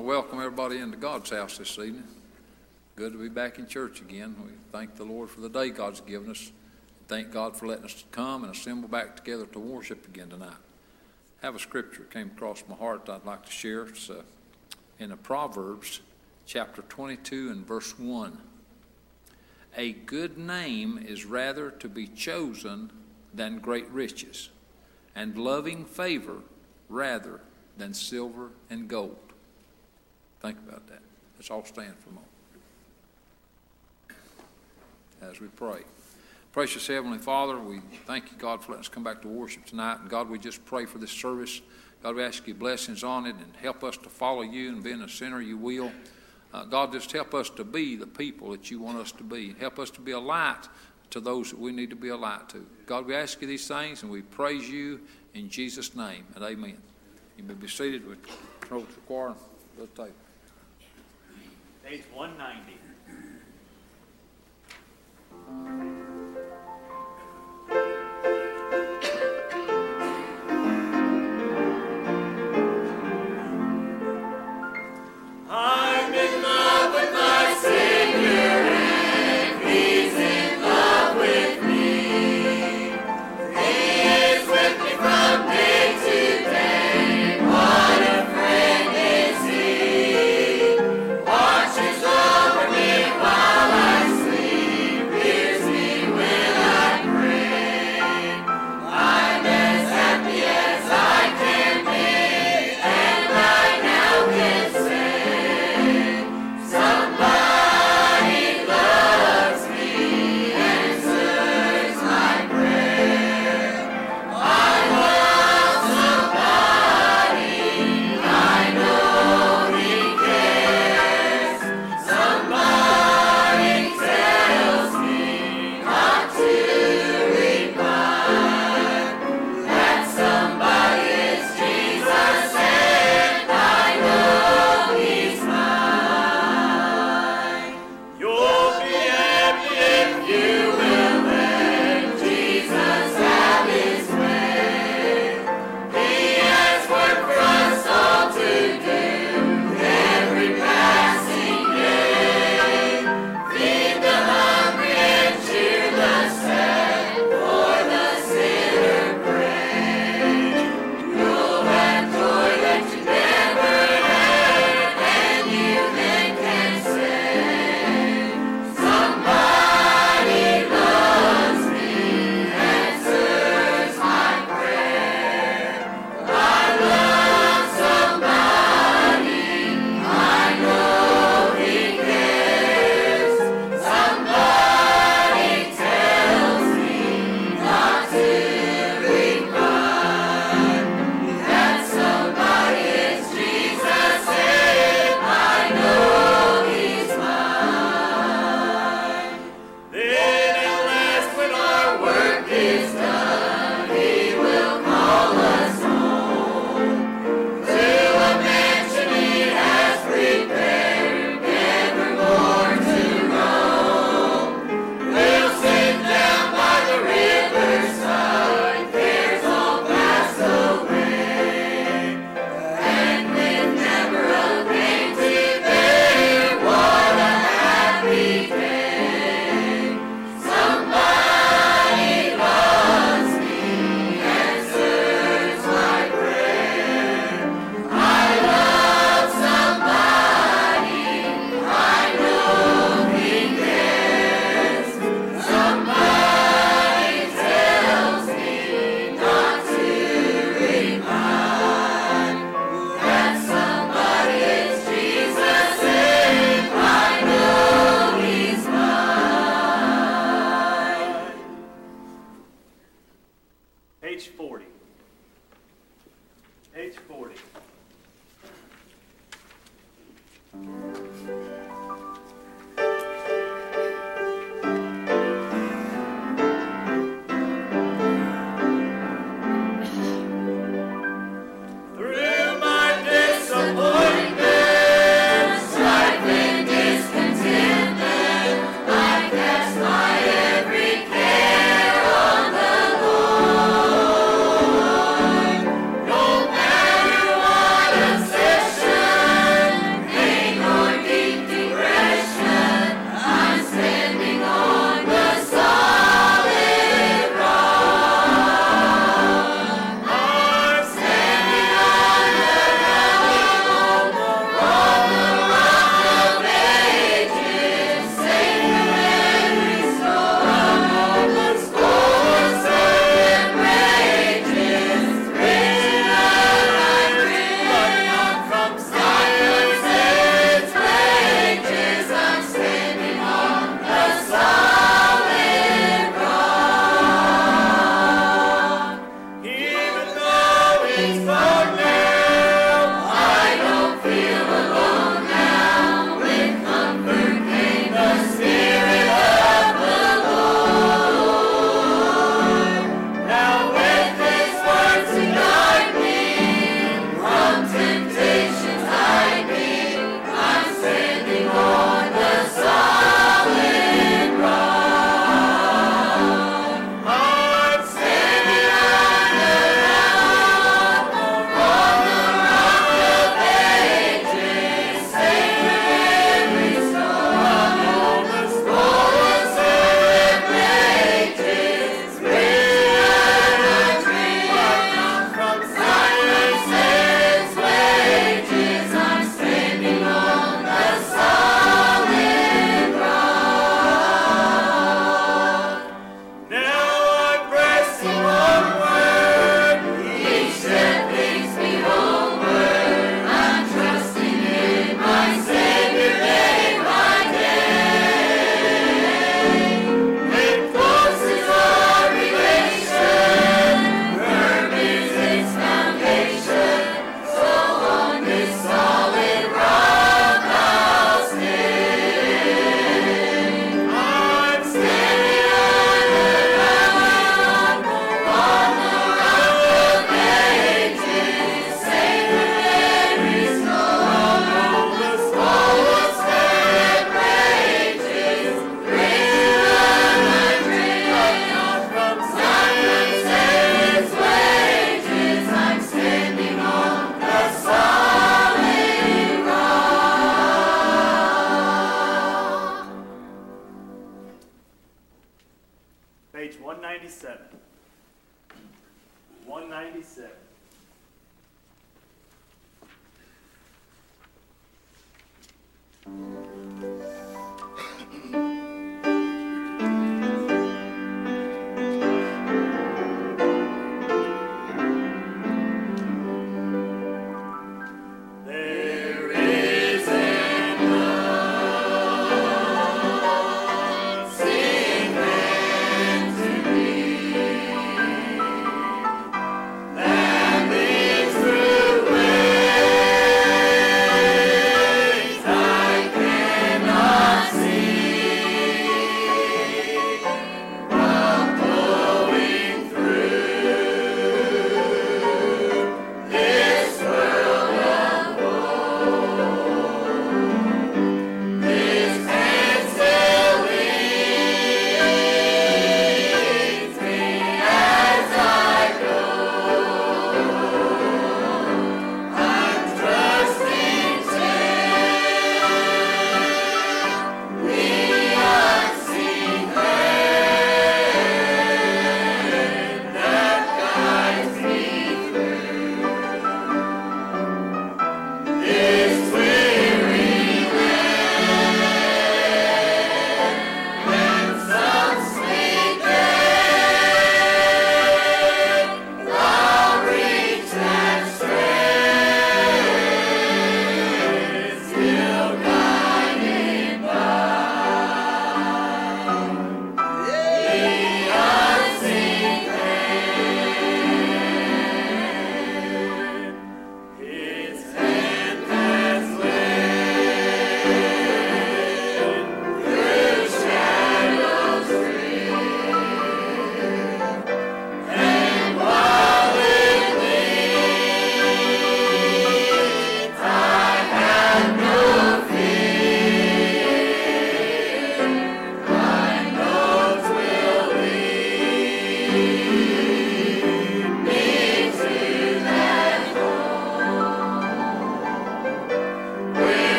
to welcome everybody into God's house this evening. Good to be back in church again. We thank the Lord for the day God's given us. Thank God for letting us come and assemble back together to worship again tonight. I have a scripture came across my heart that I'd like to share. It's uh, in the Proverbs chapter 22 and verse 1. A good name is rather to be chosen than great riches, and loving favor rather than silver and gold. Think about that. Let's all stand for a moment as we pray. Precious Heavenly Father, we thank you, God, for letting us come back to worship tonight. And God, we just pray for this service. God, we ask you blessings on it and help us to follow you and be in the center you will. Uh, God, just help us to be the people that you want us to be. Help us to be a light to those that we need to be a light to. God, we ask you these things and we praise you in Jesus' name and amen. You may be seated with the choir the table. Page 190.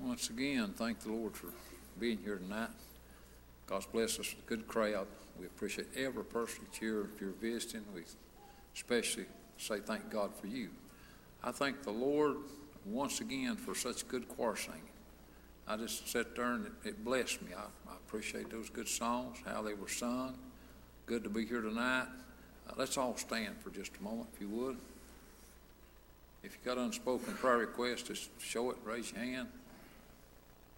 Once again, thank the Lord for being here tonight. God's blessed us with a good crowd. We appreciate every person that's here. If you're visiting, we especially say thank God for you. I thank the Lord once again for such good choir singing. I just sat there and it, it blessed me. I, I appreciate those good songs, how they were sung. Good to be here tonight. Uh, let's all stand for just a moment, if you would. If you got unspoken prayer requests, just show it, raise your hand.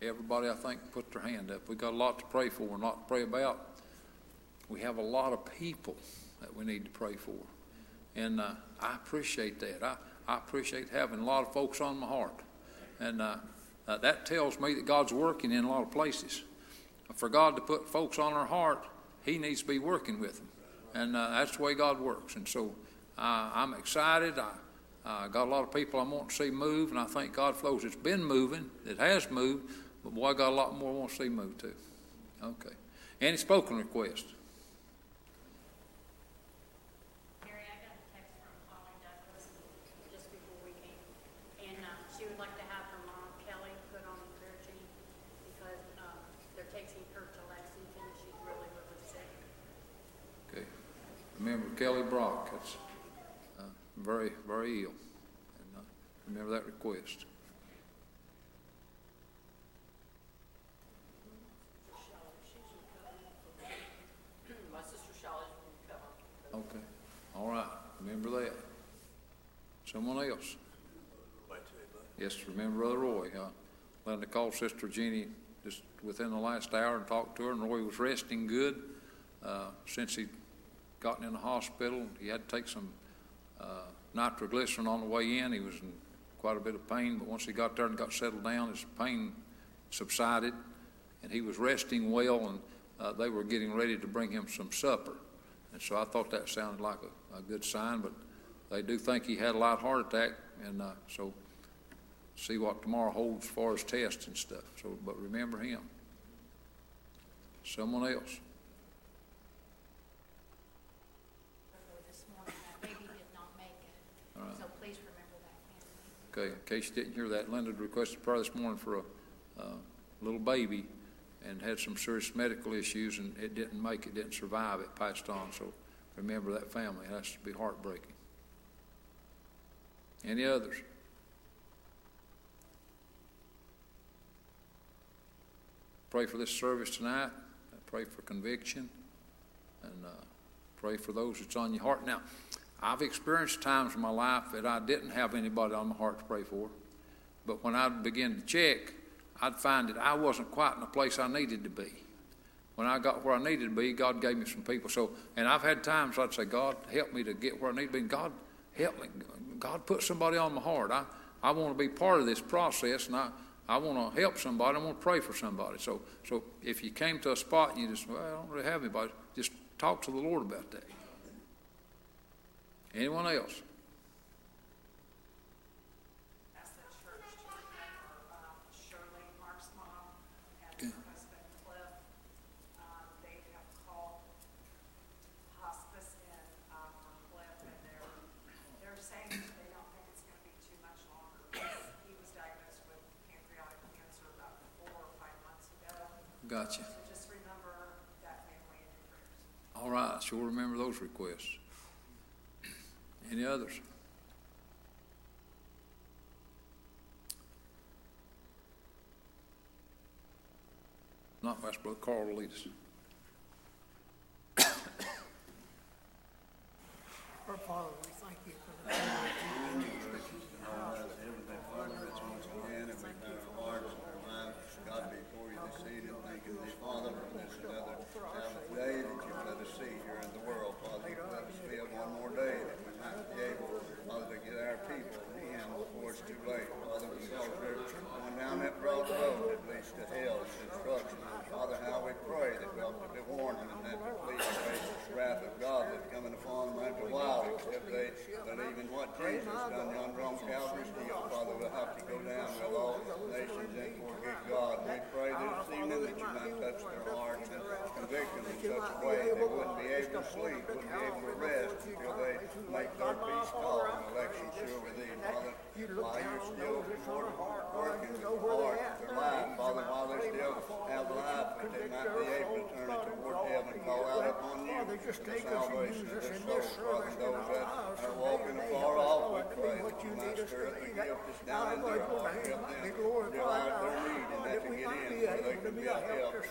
Everybody, I think, put their hand up. We've got a lot to pray for and a lot to pray about. We have a lot of people that we need to pray for. And uh, I appreciate that. I, I appreciate having a lot of folks on my heart. And uh, uh, that tells me that God's working in a lot of places. For God to put folks on our heart, He needs to be working with them. And uh, that's the way God works. And so I'm excited. I uh, got a lot of people I want to see move, and I thank God for those that's been moving, that has moved, but boy, I got a lot more I want to see moved too. Okay. Any spoken request? Gary, I got a text from Holly Douglas just before we came, and she would like to have her mom Kelly put on the prayer team because they're taking her to Lexington. And she's really, really sick. Okay. Remember Kelly Brock, that's uh, very, very ill. And uh, remember that request. My sister Shelley's from Cover. Okay. All right. Remember that. Someone else? Yes, remember Brother Roy. Uh, Linda called Sister Jeannie just within the last hour and talked to her, and Roy was resting good. Uh, since he'd gotten in the hospital, he had to take some uh, nitroglycerin on the way in. He was in quite a bit of pain, but once he got there and got settled down, his pain subsided, and he was resting well, and uh, they were getting ready to bring him some supper. And so I thought that sounded like a, a good sign, but they do think he had a light heart attack, and uh, so see what tomorrow holds as far as tests and stuff. So, but remember him. Someone else. Earlier this morning, that baby did not make it, All right. so please remember that. Okay, in case you didn't hear that, Linda requested prayer this morning for a uh, little baby and had some serious medical issues, and it didn't make it, didn't survive, it passed on. So remember that family. It has to be heartbreaking. Any others? Pray for this service tonight. I Pray for conviction, and uh, pray for those that's on your heart. Now, I've experienced times in my life that I didn't have anybody on my heart to pray for, but when I begin to check, I'd find that I wasn't quite in the place I needed to be. When I got where I needed to be, God gave me some people. So, and I've had times I'd say, God, help me to get where I need to be. And God, help me. God, put somebody on my heart. I, I want to be part of this process, and I, I want to help somebody. I want to pray for somebody. So, so if you came to a spot and you just, well, I don't really have anybody, just talk to the Lord about that. Anyone else? Ask the church to remember um, Shirley, Mark's mom, and her husband Cliff. Um, They have called hospice in um, for Cliff, and they're, they're saying that they don't think it's going to be too much longer. He was diagnosed with pancreatic cancer about four or five months ago. Gotcha. So just remember that family in your prayers. All right, sure remember those requests. Any others? Not much, Brother Carl will lead us. Our Father, we thank you for the privilege you've given us. Heavenly Father, it's once again, and we bow our hearts and our lives, God, before you this evening, thanking thee, Father, for this another Sabbath day that you've let us see here in the world, Father. You've let us live one more day that we might be able, Father, to get our people in before it's too late. Father, we know we're going down that broad road that leads to hell and destruction. Father, how we pray that we'll be warned and that leads to the wrath of God that's coming upon them after a while, except they believe in what Jesus done yonder on Calvary's hill, Father, we'll have to go down with all nations and forget God. We pray this evening that you might touch their hearts and convict them in such a way they wouldn't be able to sleep, wouldn't be able to rest until they make their peace call and election sure with thee, Father. While you're still working hard their life, Father, while they still have life, that they might be able to turn it toward heaven, and call out upon you for the salvation of their souls, Father. Those that are walking afar off, we pray that you might stir up the gift that's down in their heart, help them realize their need and that to get in so they can be a help to.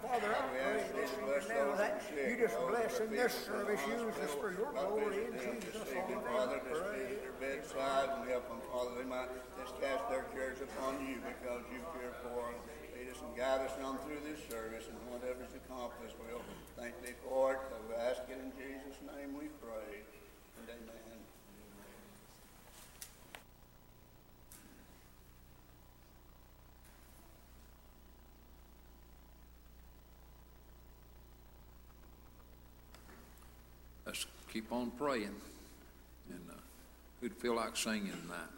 Father, we ask you to bless those that are sick, You just those bless that in are this service, use us for your glory in this Jesus' evening, name. Father, just visit their bedside and help them, Father, they might just cast their cares upon you because you care for them. Lead us and guide us on through this service and whatever's accomplished, we'll thank thee for it. We ask it in Jesus' name we pray. And amen. Let's keep on praying. And uh, who'd feel like singing tonight?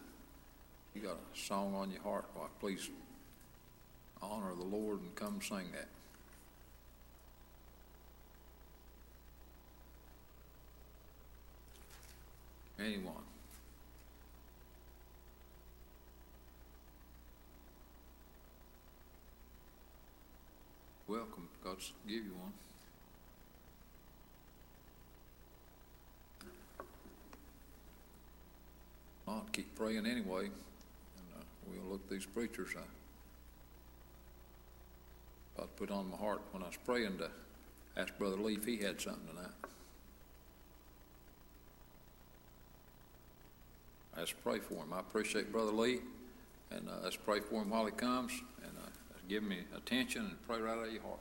You got a song on your heart, why please honor the Lord and come sing that. Anyone? Welcome. God's give you one. Keep praying anyway, and uh, we'll look these preachers. I put on my heart when I was praying to ask Brother Lee if he had something tonight. Let's pray for him. I appreciate Brother Lee, and uh, let's pray for him while he comes, and uh, give me attention and pray right out of your heart.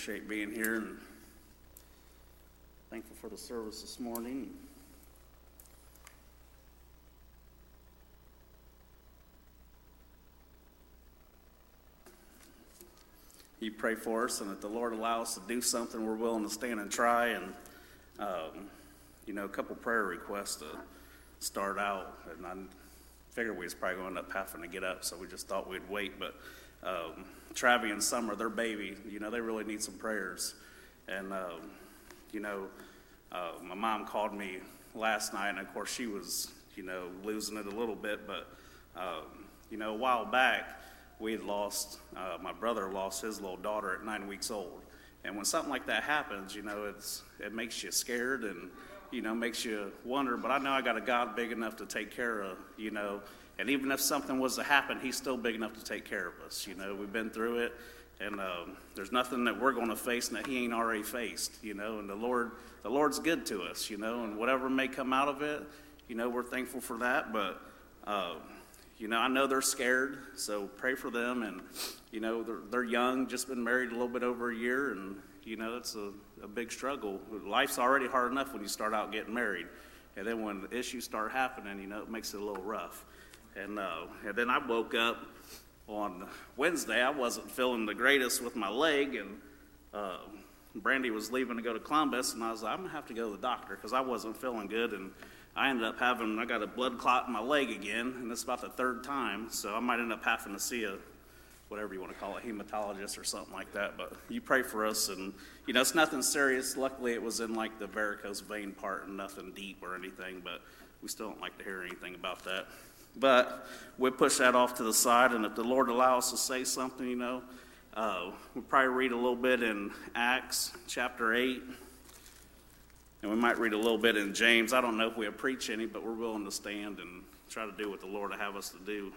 Appreciate being here and thankful for the service this morning. You pray for us, and that the Lord allow us to do something, we're willing to stand and try. And um, you know, a couple prayer requests to start out, and I figured we was probably going to end up having to get up, so we just thought we'd wait. But um, Travi and Summer, their baby, you know, they really need some prayers. And, um, you know, uh, my mom called me last night, and of course, she was, you know, losing it a little bit. But, um, you know, a while back, we had lost, uh, my brother lost his little daughter at nine weeks old. And when something like that happens, you know, it's, it makes you scared and, you know, makes you wonder. But I know I got a God big enough to take care of, you know, and even if something was to happen, He's still big enough to take care of us. You know, we've been through it, and um, there's nothing that we're going to face that He ain't already faced. You know, and the Lord, the Lord's good to us. You know, and whatever may come out of it, you know, we're thankful for that. But uh, you know, I know they're scared, so pray for them. And you know, they're, they're young, just been married a little bit over a year, and you know, it's a, a big struggle. Life's already hard enough when you start out getting married, and then when issues start happening, you know, it makes it a little rough. And, uh, and then I woke up on Wednesday. I wasn't feeling the greatest with my leg, and uh, Brandy was leaving to go to Columbus, and I was like, I'm gonna have to go to the doctor because I wasn't feeling good, and I ended up having I got a blood clot in my leg again, and it's about the third time, so I might end up having to see a whatever you want to call it, hematologist or something like that. But you pray for us, and you know it's nothing serious. Luckily, it was in like the varicose vein part, and nothing deep or anything. But we still don't like to hear anything about that. But we push that off to the side, and if the Lord allows us to say something, you know, uh, we'll probably read a little bit in Acts chapter 8, and we might read a little bit in James. I don't know if we'll preach any, but we're willing to stand and try to do what the Lord will have us to do.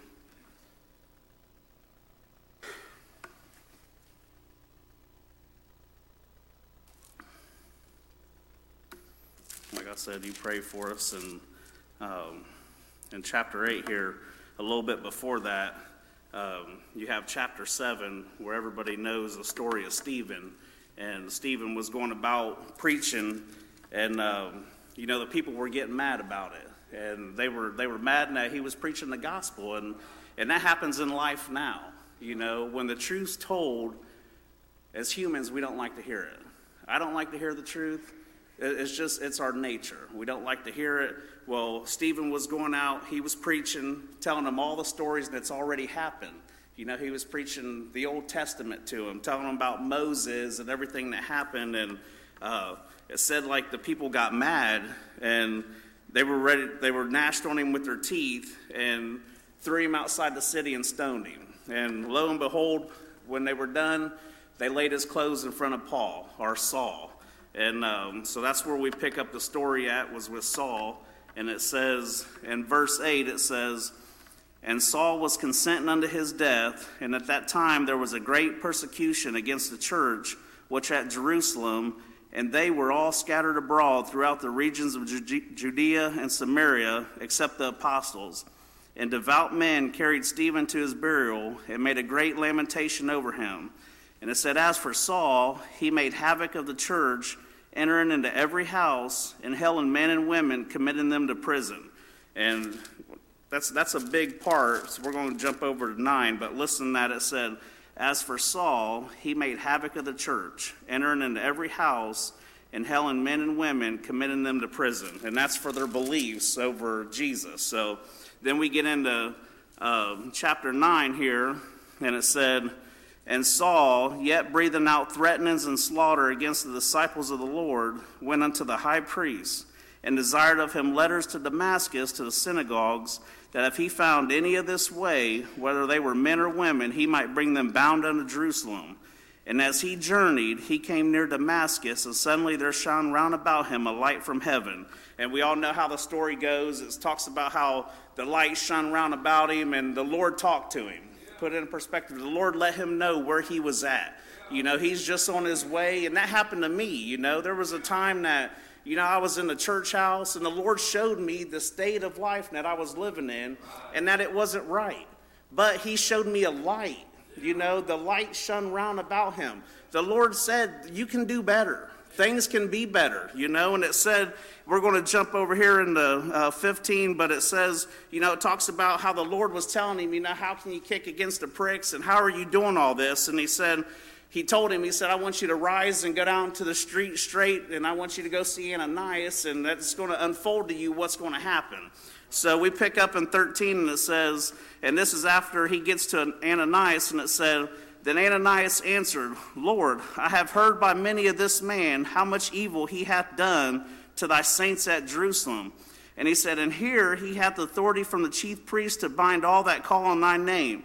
Like I said, you pray for us, and um, in chapter 8 here, a little bit before that, um, you have chapter 7 where everybody knows the story of Stephen. And Stephen was going about preaching, and, um, you know, the people were getting mad about it. and they were they were mad that he was preaching the gospel, and and that happens in life now. You know, when the truth's told, as humans, we don't like to hear it. I don't like to hear the truth. It's just, it's our nature. We don't like to hear it. Well, Stephen was going out, he was preaching, telling them all the stories that's already happened. You know, he was preaching the Old Testament to them, telling them about Moses and everything that happened. And uh, it said, like, the people got mad and they were ready, they were gnashed on him with their teeth and threw him outside the city and stoned him. And lo and behold, when they were done, they laid his clothes in front of Paul, or Saul. And um, so that's where we pick up the story at, was with Saul. And it says, in verse 8, it says, And Saul was consenting unto his death, and at that time there was a great persecution against the church, which at Jerusalem, and they were all scattered abroad throughout the regions of Judea and Samaria, except the apostles. And devout men carried Stephen to his burial, and made a great lamentation over him. And it said, As for Saul, he made havoc of the church, entering into every house, and hailing men and women, committing them to prison. And that's, that's a big part, so we're going to jump over to nine, but listen that it said, As for Saul, he made havoc of the church, entering into every house, and hailing men and women, committing them to prison. And that's for their beliefs over Jesus. So then we get into uh, chapter 9 here, and it said, and Saul, yet breathing out threatenings and slaughter against the disciples of the Lord, went unto the high priest and desired of him letters to Damascus to the synagogues, that if he found any of this way, whether they were men or women, he might bring them bound unto Jerusalem. And as he journeyed, he came near Damascus, and suddenly there shone round about him a light from heaven. And we all know how the story goes. It talks about how the light shone round about him, and the Lord talked to him put it in perspective. The Lord let him know where he was at. You know, he's just on his way, and that happened to me. You know, there was a time that, you know, I was in the church house, and the Lord showed me the state of life that I was living in, and that it wasn't right. But he showed me a light. You know, the light shone round about him. The Lord said, You can do better. Things can be better, you know, and it said we're going to jump over here into uh, 15, but it says, you know, it talks about how the Lord was telling him, you know, how can you kick against the pricks and how are you doing all this? And he said, he told him, he said, I want you to rise and go down to the street straight, and I want you to go see Ananias, and that's going to unfold to you what's going to happen. So we pick up in 13, and it says, and this is after he gets to Ananias, and it said, Then Ananias answered, Lord, I have heard by many of this man how much evil he hath done to thy saints at Jerusalem. And he said, And here he hath authority from the chief priest to bind all that call on thy name.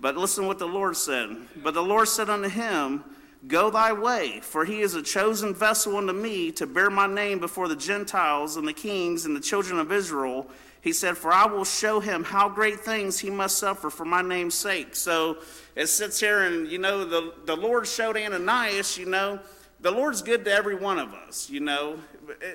But listen what the Lord said. But the Lord said unto him, Go thy way, for he is a chosen vessel unto me to bear my name before the Gentiles and the kings and the children of Israel. He said, For I will show him how great things he must suffer for my name's sake. So it sits here, and you know, the, the Lord showed Ananias, you know, the Lord's good to every one of us, you know.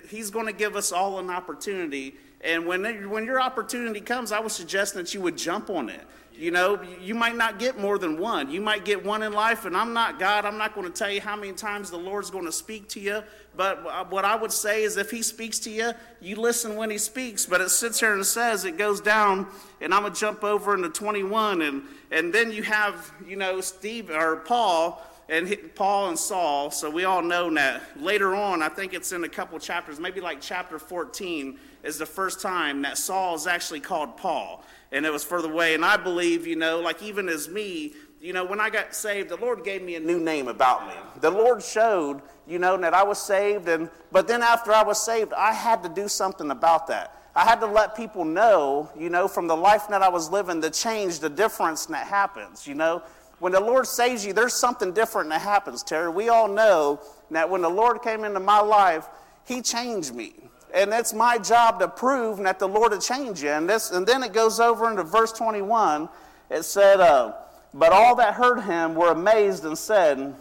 He's going to give us all an opportunity. And when, when your opportunity comes, I would suggest that you would jump on it. You know, you might not get more than one. You might get one in life, and I'm not God. I'm not going to tell you how many times the Lord's going to speak to you. But uh, what I would say is if He speaks to you, you listen when He speaks. But it sits here and says, it goes down, and I'm going to jump over into 21. And, and then you have, you know, Steve or Paul and Paul and Saul. So we all know that later on, I think it's in a couple chapters, maybe like chapter 14 is the first time that Saul is actually called Paul. And it was for the way, and I believe, you know, like even as me, you know, when I got saved, the Lord gave me a new name about me. The Lord showed, you know, that I was saved, and but then after I was saved, I had to do something about that. I had to let people know, you know, from the life that I was living, the change, the difference that happens, you know. When the Lord saves you, there's something different that happens, Terry. We all know that when the Lord came into my life, He changed me. And it's my job to prove that the Lord had changed you. And, this, and then it goes over into verse 21. It said, uh, But all that heard him were amazed and said,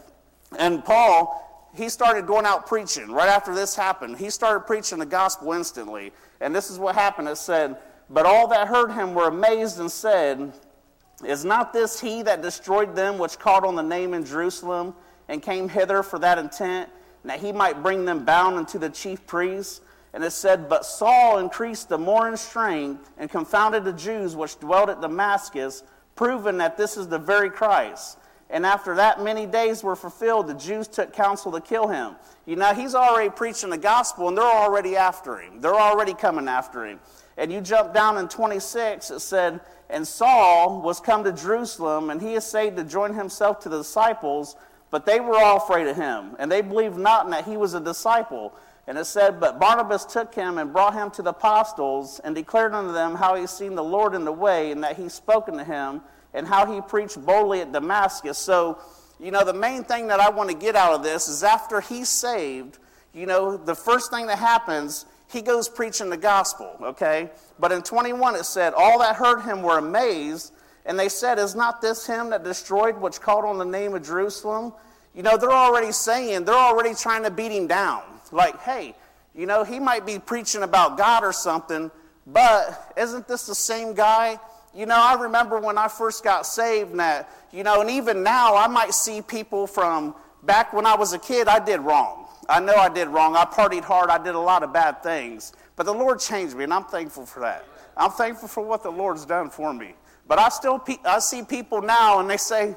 and Paul, he started going out preaching right after this happened. He started preaching the gospel instantly. And this is what happened. It said, But all that heard him were amazed and said, is not this he that destroyed them which called on the name in Jerusalem and came hither for that intent, that he might bring them bound unto the chief priests? And it said, But Saul increased the more in strength and confounded the Jews which dwelt at Damascus, proving that this is the very Christ. And after that many days were fulfilled, the Jews took counsel to kill him. You know, he's already preaching the gospel and they're already after him. They're already coming after him. And you jump down in 26, it said, And Saul was come to Jerusalem, and he essayed to join himself to the disciples, but they were all afraid of him, and they believed not in that he was a disciple. And it said, But Barnabas took him and brought him to the apostles, and declared unto them how he had seen the Lord in the way, and that he spoken to him, and how he preached boldly at Damascus. So, you know, the main thing that I want to get out of this is after he's saved, you know, the first thing that happens, he goes preaching the gospel, okay? But in 21 it said, All that heard him were amazed, and they said, Is not this him that destroyed which called on the name of Jerusalem? You know, they're already saying, they're already trying to beat him down. Like, hey, you know, he might be preaching about God or something, but isn't this the same guy? You know, I remember when I first got saved, and that, you know, and even now I might see people from back when I was a kid, I did wrong. I know I did wrong. I partied hard. I did a lot of bad things. But the Lord changed me, and I'm thankful for that. I'm thankful for what the Lord's done for me. But I still I see people now, and they say,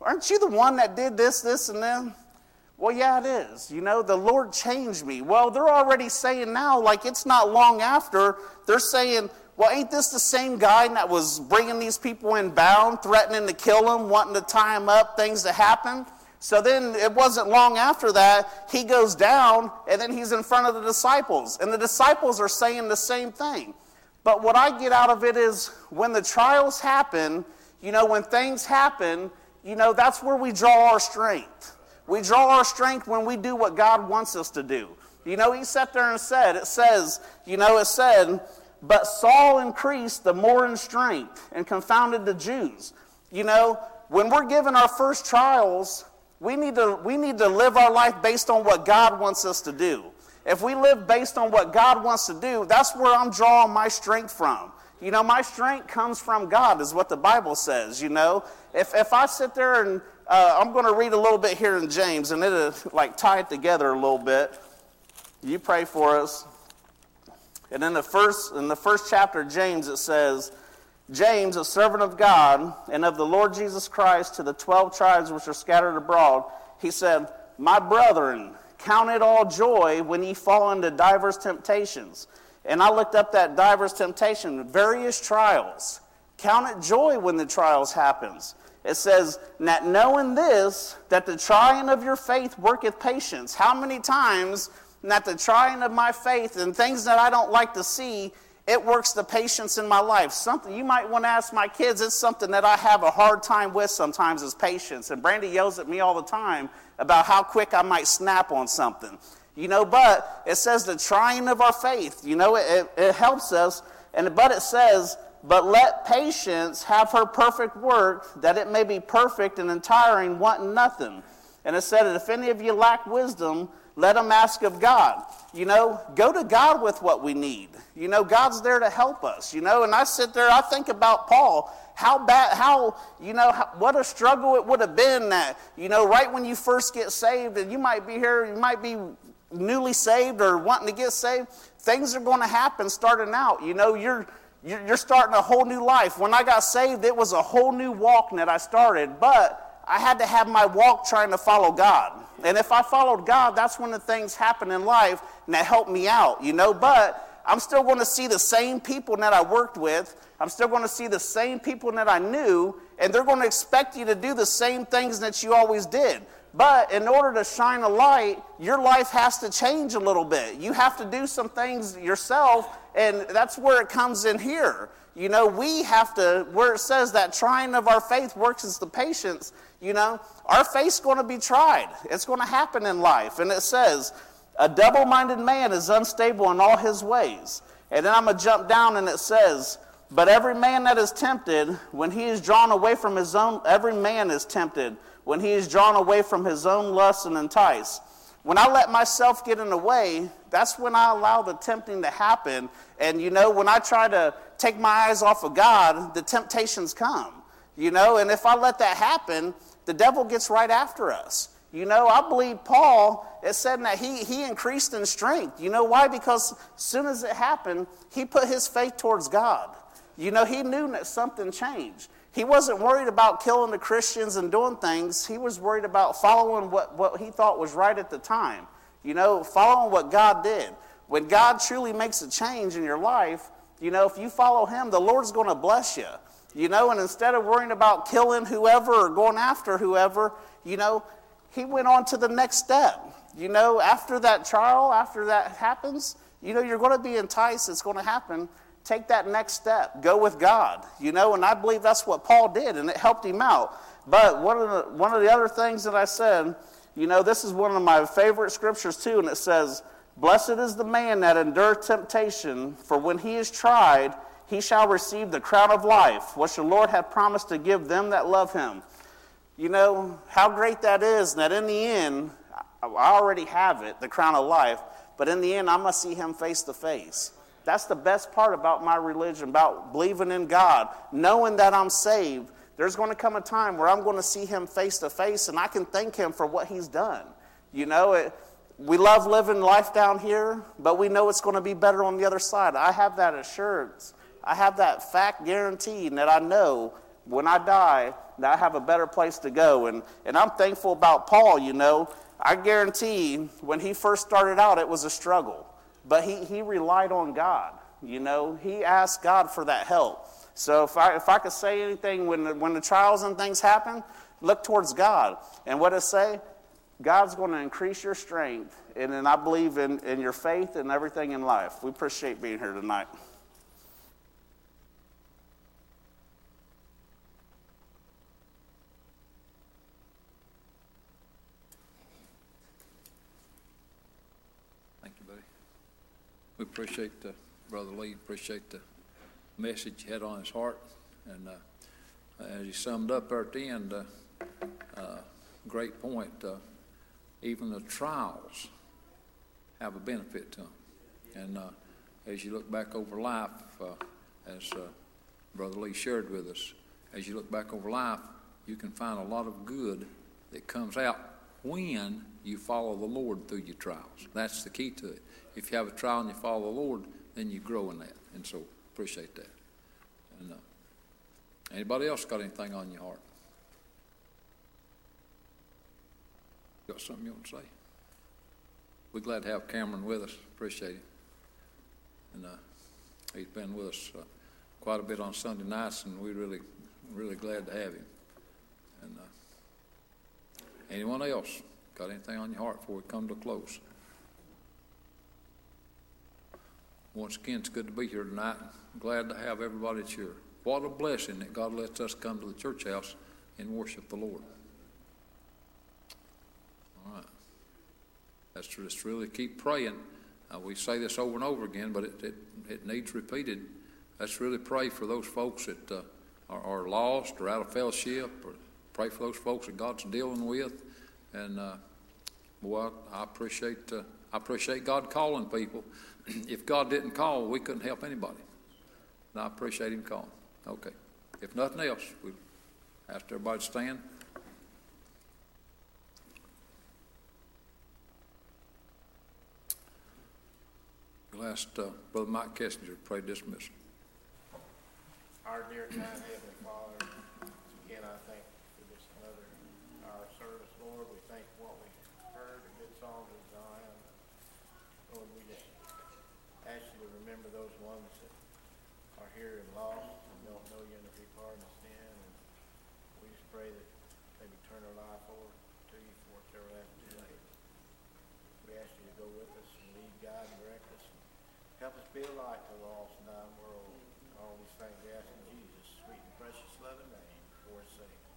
Aren't you the one that did this, this, and then? Well, yeah, it is. You know, the Lord changed me. Well, they're already saying now, like it's not long after, they're saying, well, ain't this the same guy that was bringing these people in bound, threatening to kill them, wanting to tie them up, things to happen? So then it wasn't long after that, he goes down and then he's in front of the disciples. And the disciples are saying the same thing. But what I get out of it is when the trials happen, you know, when things happen, you know, that's where we draw our strength. We draw our strength when we do what God wants us to do. You know, he sat there and said, it says, you know, it said, but Saul increased the more in strength and confounded the Jews. You know, when we're given our first trials, we need to, we need to live our life based on what God wants us to do. If we live based on what God wants to do, that's where I'm drawing my strength from. You know, my strength comes from God, is what the Bible says. You know, if, if I sit there and uh, I'm going to read a little bit here in James, and it'll like tie it together a little bit. You pray for us. And in the first in the first chapter of James, it says, James, a servant of God and of the Lord Jesus Christ, to the twelve tribes which are scattered abroad, he said, My brethren, count it all joy when ye fall into divers temptations. And I looked up that divers temptation, various trials. Count it joy when the trials happens it says, that knowing this, that the trying of your faith worketh patience. How many times that the trying of my faith and things that I don't like to see, it works the patience in my life. Something you might want to ask my kids, it's something that I have a hard time with sometimes is patience. And Brandy yells at me all the time about how quick I might snap on something. You know, but it says the trying of our faith, you know, it, it helps us. And but it says but let patience have her perfect work, that it may be perfect and entiring, wanting nothing. And it said, If any of you lack wisdom, let them ask of God. You know, go to God with what we need. You know, God's there to help us. You know, and I sit there, I think about Paul. How bad, how, you know, how, what a struggle it would have been that, you know, right when you first get saved, and you might be here, you might be newly saved or wanting to get saved, things are going to happen starting out. You know, you're you're starting a whole new life. When I got saved, it was a whole new walk that I started, but I had to have my walk trying to follow God. And if I followed God, that's when the things happen in life and that helped me out, you know. But I'm still going to see the same people that I worked with. I'm still going to see the same people that I knew, and they're going to expect you to do the same things that you always did. But in order to shine a light, your life has to change a little bit. You have to do some things yourself, and that's where it comes in here. You know, we have to, where it says that trying of our faith works as the patience, you know, our faith's going to be tried. It's going to happen in life. And it says, a double minded man is unstable in all his ways. And then I'm going to jump down and it says, but every man that is tempted, when he is drawn away from his own, every man is tempted when he is drawn away from his own lust and enticed. When I let myself get in the way, that's when I allow the tempting to happen. And you know, when I try to take my eyes off of God, the temptations come. You know, and if I let that happen, the devil gets right after us. You know, I believe Paul, it said that he, he increased in strength. You know why? Because as soon as it happened, he put his faith towards God. You know, he knew that something changed. He wasn't worried about killing the Christians and doing things. He was worried about following what, what he thought was right at the time. You know, following what God did. When God truly makes a change in your life, you know, if you follow him, the Lord's going to bless you. You know, and instead of worrying about killing whoever or going after whoever, you know, he went on to the next step. You know, after that trial, after that happens, you know, you're going to be enticed. It's going to happen. Take that next step. Go with God. You know, and I believe that's what Paul did, and it helped him out. But one of the, one of the other things that I said, you know, this is one of my favorite scriptures too, and it says, Blessed is the man that endureth temptation, for when he is tried, he shall receive the crown of life, which the Lord hath promised to give them that love him. You know, how great that is, that in the end, I already have it, the crown of life, but in the end, I must see him face to face. That's the best part about my religion, about believing in God, knowing that I'm saved. There's going to come a time where I'm going to see him face to face, and I can thank him for what he's done. You know, it, we love living life down here, but we know it's going to be better on the other side. I have that assurance. I have that fact guaranteed that I know when I die that I have a better place to go. And, and I'm thankful about Paul, you know. I guarantee when he first started out, it was a struggle. But he, he relied on God, you know. He asked God for that help. So if I, if I could say anything when the, when the trials and things happen, look towards God. And what it say? God's going to increase your strength. And then I believe in, in your faith and everything in life. We appreciate being here tonight. Thank you, buddy. We appreciate the, Brother Lee, appreciate the message he had on his heart. And uh, as he summed up there at the end, uh, uh, great point. Uh, even the trials have a benefit to them. And uh, as you look back over life, as Brother Lee shared with us, as you look back over life, you can find a lot of good that comes out when you follow the Lord through your trials. That's the key to it. If you have a trial and you follow the Lord, then you grow in that. And so appreciate that. And uh, anybody else got anything on your heart? Got something you want to say? We're glad to have Cameron with us. Appreciate him. And uh, he's been with us uh, quite a bit on Sunday nights, and we're really, really glad to have him. Anyone else got anything on your heart before we come to close? Once again, it's good to be here tonight. Glad to have everybody here. What a blessing that God lets us come to the church house and worship the Lord. All right. That's just really keep praying. Uh, we say this over and over again, but it, it, it needs repeated. Let's really pray for those folks that uh, are, are lost or out of fellowship, or pray for those folks that God's dealing with. And uh, boy, I appreciate uh, I appreciate God calling people. if God didn't call, we couldn't help anybody. And I appreciate Him calling. Okay. If nothing else, we ask everybody to stand. Ask uh, Brother Mike Kessinger pray dismissal. Our dear God, Heavenly Father, again, I thank you for this another, our service, Lord. We thank you for what we heard, the good songs of Zion. Lord, we just ask you to remember those ones that are here and lost and don't know you and to be pardon of sin. And we just pray that would turn their life over to you for it's everlasting late. We ask you to go with us and lead, guide, and direct us. Help us be a light to the lost and dying world. All these things we ask in Jesus' sweet and precious loving name for his sake.